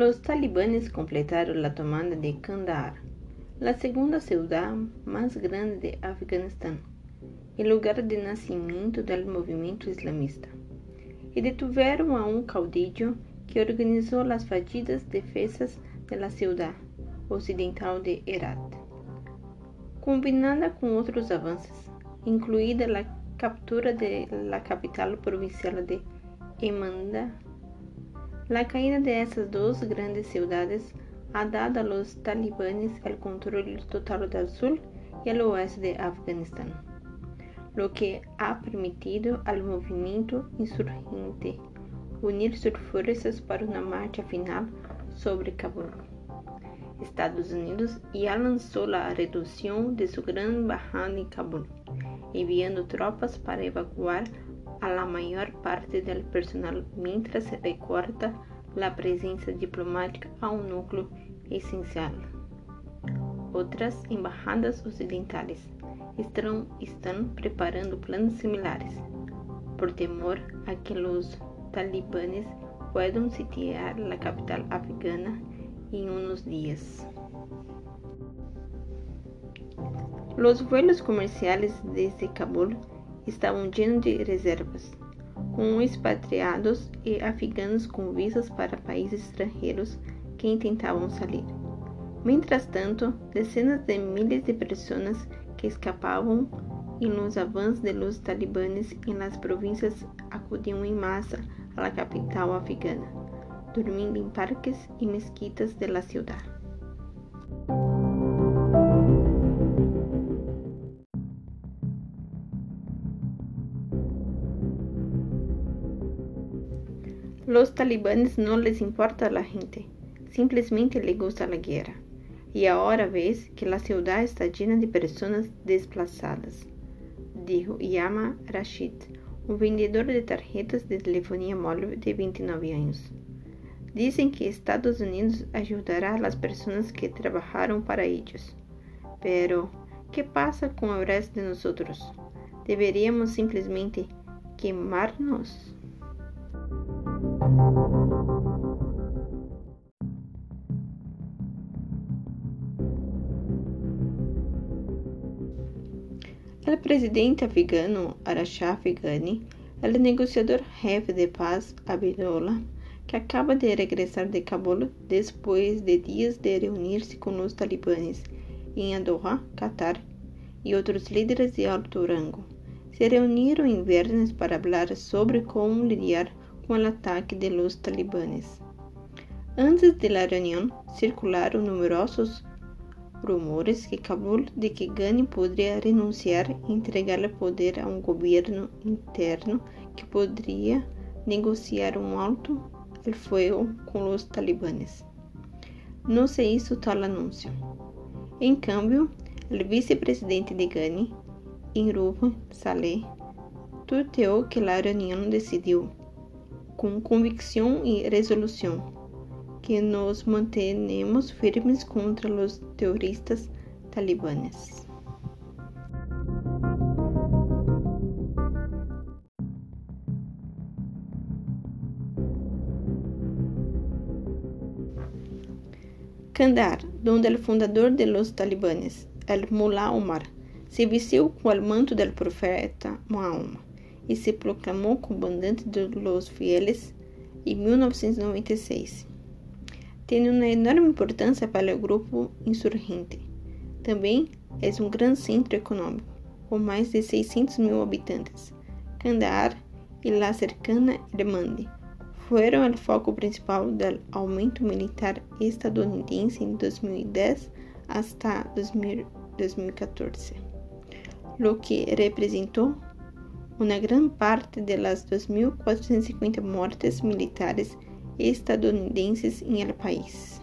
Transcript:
Los talibanes completaron la tomada de Kandahar, la segunda ciudad más grande de Afganistán, el lugar de nacimiento del movimiento islamista, y detuvieron a un caudillo que organizó las fallidas defensas de la ciudad occidental de Herat. Combinada con otros avances, incluida la captura de la capital provincial de Emanda La caída de esas dos grandes ciudades ha dado a los talibanes el control total del sur y el oeste de Afganistán, lo que ha permitido al movimiento insurgente unir sus fuerzas para una marcha final sobre Kabul. Estados Unidos ya lanzó la reducción de su gran bajada en Kabul, enviando tropas para evacuar a la mayor parte del personal mientras se recorta la presencia diplomática a un núcleo esencial. Otras embajadas occidentales están, están preparando planes similares por temor a que los talibanes puedan sitiar la capital afgana en unos días. Los vuelos comerciales desde Kabul estavam llenos de reservas, com expatriados e afegãos com visas para países estrangeiros que tentavam sair. Mientras tanto, dezenas de miles de pessoas que escapavam em los avanços de los talibanes em las províncias acudiam em massa à capital afegana, dormindo em parques e mesquitas de la ciudad. Los talibanes no les importa la gente, simplesmente les gusta la guerra. Y ahora ves que la ciudad está llena de personas desplazadas, dijo Yama Rashid, un vendedor de tarjetas de telefonía móvil de 29 años. Dicen que Estados Unidos ayudará a las que trabajaron para ellos. Pero, ¿qué pasa con el resto de nosotros? ¿Deberíamos simplemente quemarnos? El presidente afgano Arashaf Ghani, el negociador-jefe de paz Abdullah, que acaba de regresar de Kabul después de días de reunirse con los talibanes en Doha, Qatar, y otros líderes de alto rango, se reunieron en viernes para hablar sobre cómo lidiar com o ataque de los talibanes. Antes de la circularam numerosos rumores que Kabul de que Ghani poderia renunciar e entregar o poder a um governo interno que poderia negociar um alto el fuego com os talibanes. Não se hizo tal anúncio. Em cambio, o vice-presidente de Ghani, Inruba Saleh, tuiteou que a reunião decidiu com convicção e resolução, que nos mantenemos firmes contra os terroristas talibanes. Kandahar, donde el fundador de los talibanes, el Mullah Omar, se vistió com o manto del profeta Mahoma e se proclamou comandante de los fieles em 1996. Tem uma enorme importância para o grupo insurgente. Também é um grande centro econômico, com mais de 600 mil habitantes. Kandahar e la cercana Helmand foram o foco principal do aumento militar estadunidense em 2010 hasta 2014, lo que representou una gran parte de las 2.450 muertes militares estadounidenses en el país.